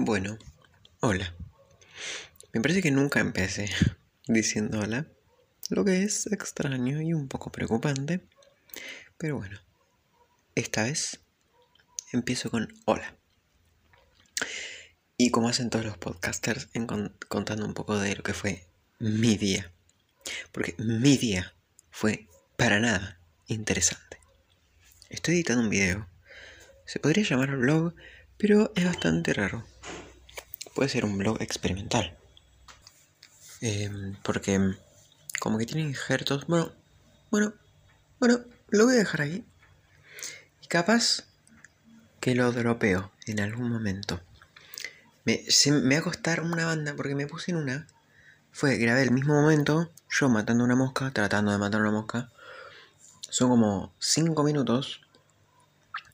Bueno, hola. Me parece que nunca empecé diciendo hola, lo que es extraño y un poco preocupante, pero bueno, esta vez empiezo con hola. Y como hacen todos los podcasters, contando un poco de lo que fue mi día. Porque mi día fue para nada interesante. Estoy editando un video. Se podría llamar blog, pero es bastante raro. Puede ser un blog experimental. Em, porque como que tiene injertos. Bueno, bueno, bueno, lo voy a dejar ahí. Y capaz que lo dropeo en algún momento. Me, me va a costar una banda porque me puse en una. Fue, grabé el mismo momento, yo matando una mosca, tratando de matar una mosca. Son como 5 minutos.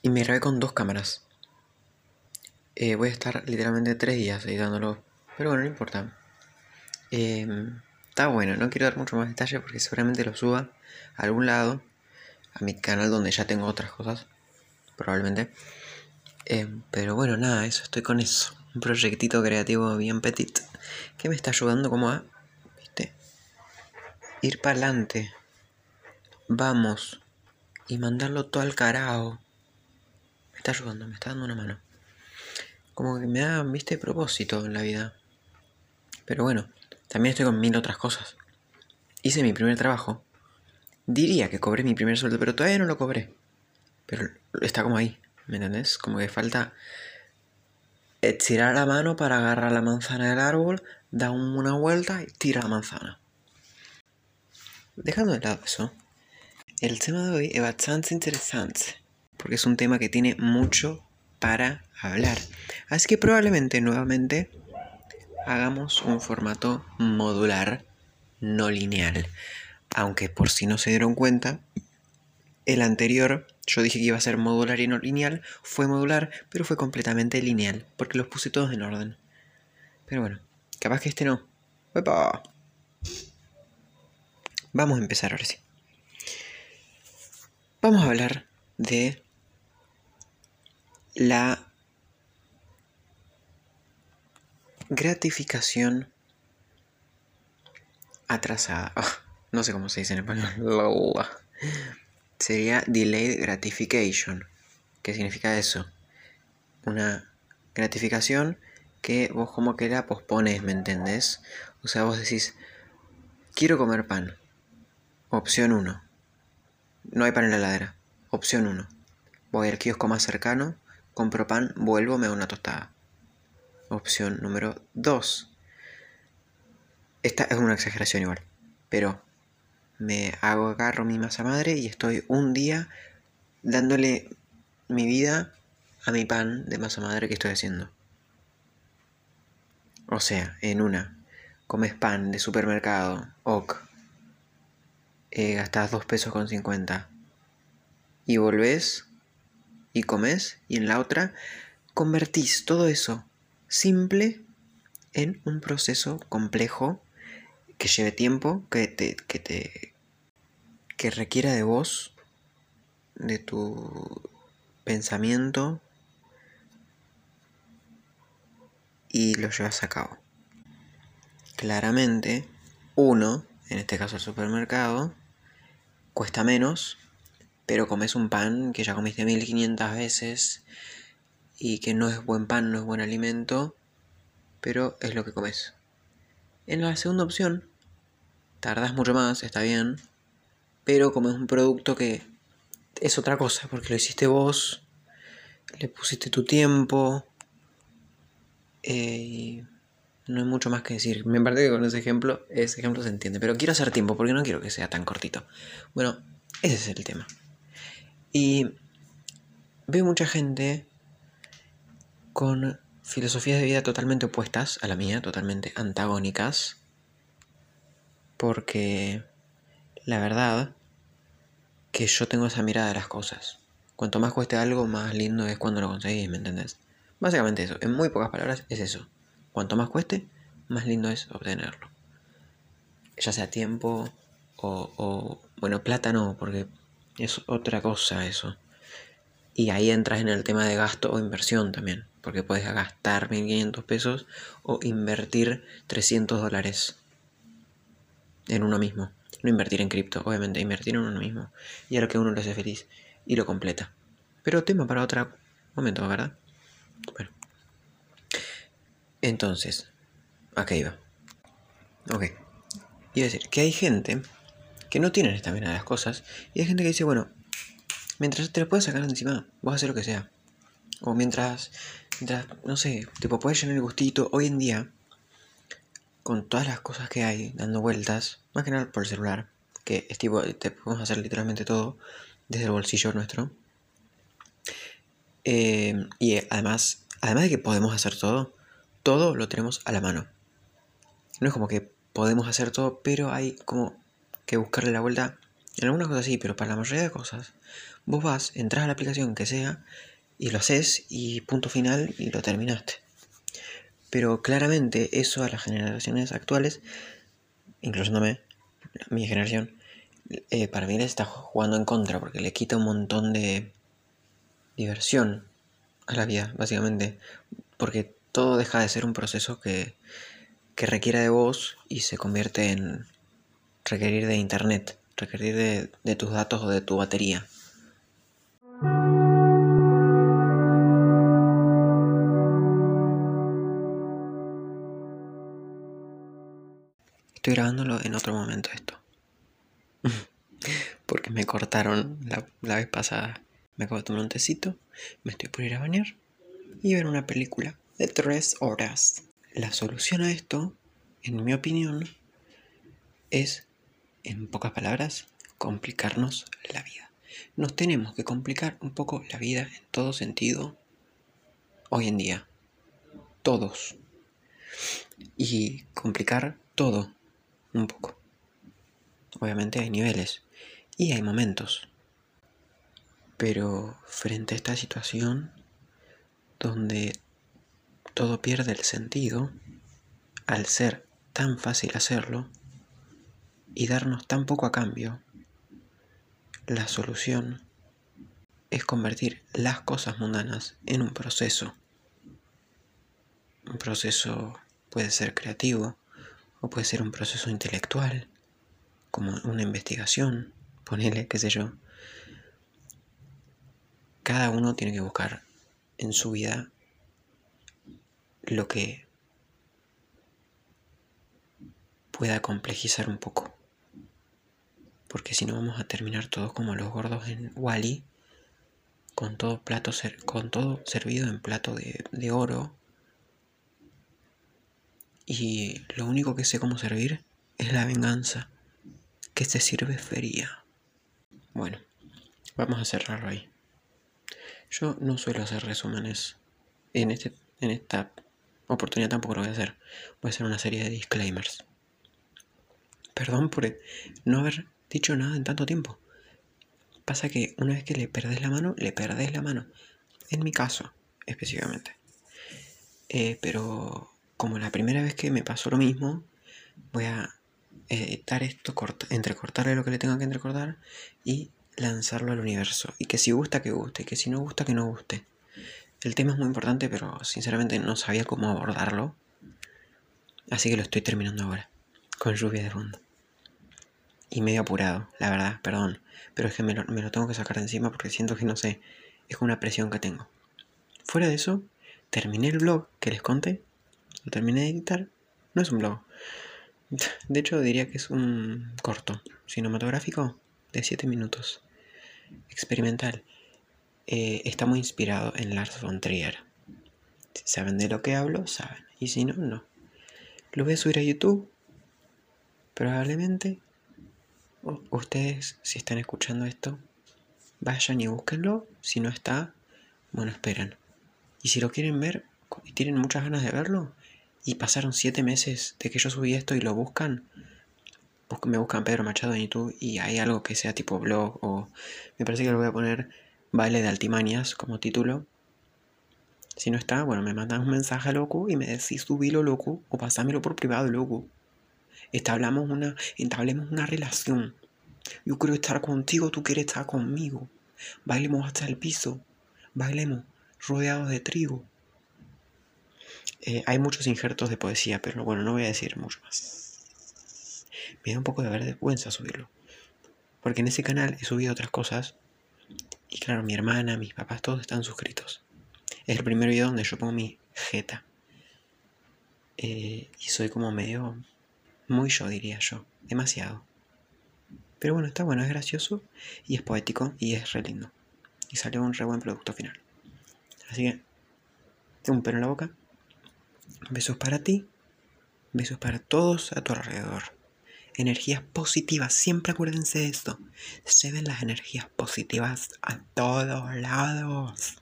Y me grabé con dos cámaras. Eh, voy a estar literalmente 3 días editándolo. Pero bueno, no importa. Em, está bueno, no quiero dar mucho más detalle porque seguramente lo suba a algún lado. A mi canal donde ya tengo otras cosas. Probablemente. Em, pero bueno, nada, eso, estoy con eso. Un proyectito creativo bien petit. Que me está ayudando como a... ¿Viste? Ir para adelante. Vamos. Y mandarlo todo al carajo. Me está ayudando, me está dando una mano. Como que me da, viste, propósito en la vida. Pero bueno, también estoy con mil otras cosas. Hice mi primer trabajo. Diría que cobré mi primer sueldo, pero todavía no lo cobré. Pero está como ahí, ¿me entendés? Como que falta estirar la mano para agarrar la manzana del árbol, da una vuelta y tira la manzana. Dejando de lado eso, el tema de hoy es bastante interesante, porque es un tema que tiene mucho para hablar. Así que probablemente nuevamente hagamos un formato modular, no lineal. Aunque por si no se dieron cuenta, el anterior, yo dije que iba a ser modular y no lineal, fue modular, pero fue completamente lineal, porque los puse todos en orden. Pero bueno, capaz que este no. Vamos a empezar ahora sí. Vamos a hablar de la gratificación atrasada. Ah, no sé cómo se dice en español. Sería delayed gratification. ¿Qué significa eso? Una gratificación que vos como que la pospones, ¿me entendés? O sea, vos decís, quiero comer pan. Opción 1. No hay pan en la heladera. Opción 1. Voy al kiosco más cercano, compro pan, vuelvo, me hago una tostada. Opción número 2. Esta es una exageración igual, pero me hago agarro mi masa madre y estoy un día dándole mi vida a mi pan de masa madre que estoy haciendo. O sea, en una, comes pan de supermercado, ok, eh, gastas 2 pesos con 50 y volvés y comes y en la otra convertís todo eso simple en un proceso complejo que lleve tiempo, que te, que te que requiera de vos, de tu pensamiento y lo llevas a cabo. Claramente, uno, en este caso el supermercado, cuesta menos, pero comes un pan que ya comiste 1500 veces y que no es buen pan, no es buen alimento, pero es lo que comes. En la segunda opción, tardas mucho más, está bien, pero comes un producto que es otra cosa, porque lo hiciste vos, le pusiste tu tiempo, eh, y no hay mucho más que decir. Me parece que con ese ejemplo, ese ejemplo se entiende, pero quiero hacer tiempo porque no quiero que sea tan cortito. Bueno, ese es el tema. Y veo mucha gente con filosofías de vida totalmente opuestas a la mía, totalmente antagónicas, porque la verdad que yo tengo esa mirada de las cosas. Cuanto más cueste algo, más lindo es cuando lo conseguís, ¿me entendés? Básicamente eso, en muy pocas palabras es eso. Cuanto más cueste, más lindo es obtenerlo. Ya sea tiempo o, bueno, plata no, porque es otra cosa eso. Y ahí entras en el tema de gasto o inversión también Porque puedes gastar 1500 pesos o invertir 300 dólares en uno mismo. No invertir en cripto, obviamente, invertir en uno mismo. Y a lo que uno le hace feliz y lo completa. Pero tema para otro momento, ¿verdad? Bueno. Entonces, acá iba. Ok. Iba a decir que hay gente que no tienen esta vena de las cosas. Y hay gente que dice, bueno, mientras te lo puedes sacar encima, vas a hacer lo que sea. O mientras, mientras, no sé, tipo, puedes llenar el gustito. Hoy en día, con todas las cosas que hay dando vueltas, más que nada por el celular, que es tipo, te podemos hacer literalmente todo desde el bolsillo nuestro. Eh, y además, además de que podemos hacer todo, todo lo tenemos a la mano. No es como que podemos hacer todo, pero hay como que buscarle la vuelta. En algunas cosas sí, pero para la mayoría de cosas, vos vas, entras a la aplicación que sea y lo haces y punto final y lo terminaste. Pero claramente eso a las generaciones actuales, incluyéndome, mi generación, eh, para mí le está jugando en contra porque le quita un montón de diversión a la vida, básicamente. Porque todo deja de ser un proceso que, que requiera de vos y se convierte en requerir de internet, requerir de, de tus datos o de tu batería. Estoy grabándolo en otro momento esto. Porque me cortaron la, la, vez pasada. Me acabo de tomar un tecito, me estoy por ir a bañar y ver una película de tres horas. La solución a esto, en mi opinión, es en pocas palabras, complicarnos la vida. Nos tenemos que complicar un poco la vida en todo sentido hoy en día. Todos. Y complicar todo un poco. Obviamente hay niveles y hay momentos. Pero frente a esta situación donde todo pierde el sentido, al ser tan fácil hacerlo, y darnos tan poco a cambio, la solución es convertir las cosas mundanas en un proceso. Un proceso puede ser creativo o puede ser un proceso intelectual, como una investigación, ponele, qué sé yo. Cada uno tiene que buscar en su vida lo que pueda complejizar un poco porque si no vamos a terminar todos como los gordos en Wally, con todo plato con todo servido en plato de, de oro. Y lo único que sé cómo servir es la venganza, que se sirve feria. Bueno, vamos a cerrarlo ahí. Yo no suelo hacer resúmenes. En, este, en esta oportunidad tampoco lo voy a hacer. Voy a hacer una serie de disclaimers. Perdón por no haber dicho nada en tanto tiempo. Pasa que una vez que le perdés la mano, le perdés la mano. En mi caso, específicamente. Eh, pero como la primera vez que me pasó lo mismo, voy a editar esto, entrecortarle lo que le tenga que entrecortar y lanzarlo al universo. Y que si gusta, que guste. Y que si no gusta, que no guste. El tema es muy importante, pero sinceramente no sabía cómo abordarlo. Así que lo estoy terminando ahora. Con lluvia de fondo y medio apurado, la verdad, perdón. Pero es que me lo, tengo que sacar de encima porque siento que no sé, es una presión que tengo. Fuera de eso, terminé el blog que les conté, lo terminé de editar. No es un blog. De hecho, diría que es un corto cinematográfico de 7 minutos. Experimental. Eh, está muy inspirado en Lars von Trier. Si saben de lo que hablo, saben. Y si no, no. Lo voy a subir a YouTube. Probablemente ustedes, si están escuchando esto, vayan y búsquenlo. Si no está, bueno, esperen. Y si lo quieren ver y tienen muchas ganas de verlo, y pasaron siete meses de que yo subí esto y lo buscan, me buscan Pedro Machado en YouTube y hay algo que sea tipo blog o me parece que lo voy a poner Baile de Altimanias como título. Si no está, bueno, me mandan un mensaje a loco y me decís subilo loco o pasámelo por privado loco establamos una, entablemos una relación. Yo quiero estar contigo, tú quieres estar conmigo. Bailemos hasta el piso. Bailemos rodeados de trigo. Eh, hay muchos injertos de poesía, pero bueno, no voy a decir mucho más. Me da un poco de vergüenza subirlo. Porque en ese canal he subido otras cosas. Y claro, mi hermana, mis papás, todos están suscritos. Es el primer video donde yo pongo mi jeta. Eh, y soy como medio... Muy yo, diría yo. Demasiado. Pero bueno, está bueno, es gracioso y es poético y es re lindo. Y salió un re buen producto final. Así que, un pelo en la boca. Besos para ti. Besos para todos a tu alrededor. Energías positivas, siempre acuérdense de esto. Se ven las energías positivas a todos lados.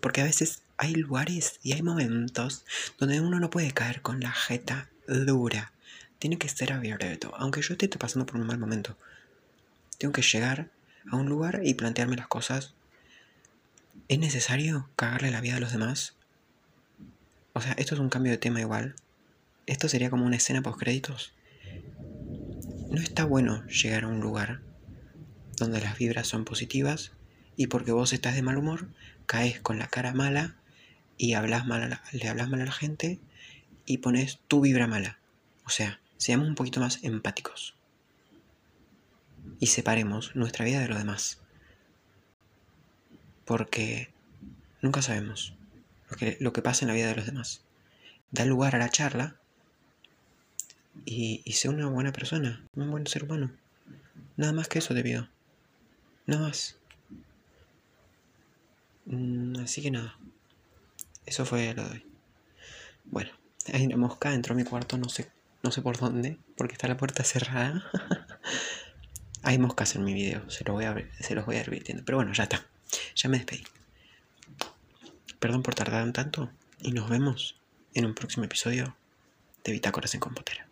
Porque a veces hay lugares y hay momentos donde uno no puede caer con la jeta dura. Tiene que ser abierto. Aunque yo esté pasando por un mal momento. Tengo que llegar a un lugar y plantearme las cosas. ¿Es necesario cagarle la vida a los demás? O sea, esto es un cambio de tema igual. Esto sería como una escena post créditos. No está bueno llegar a un lugar donde las vibras son positivas y porque vos estás de mal humor, caes con la cara mala y hablas mal le hablas mal a la gente y pones tu vibra mala. O sea, seamos un poquito más empáticos y separemos nuestra vida de lo demás. Porque nunca sabemos lo que, lo que pasa en la vida de los demás. Da lugar a la charla y, y una buena persona, un buen ser humano. Nada más que eso te pido. Nada más. Mm, así que nada. Eso fue lo de hoy. Bueno, hay una mosca, entró a mi cuarto, no sé, no sé por dónde, porque está la puerta cerrada. Hay moscas en mi video, se, voy a, se los voy advirtiendo. Pero bueno, ya está. Ya me despedí. Perdón por tardar tanto y nos vemos en un próximo episodio de Bitácoras en Compotera.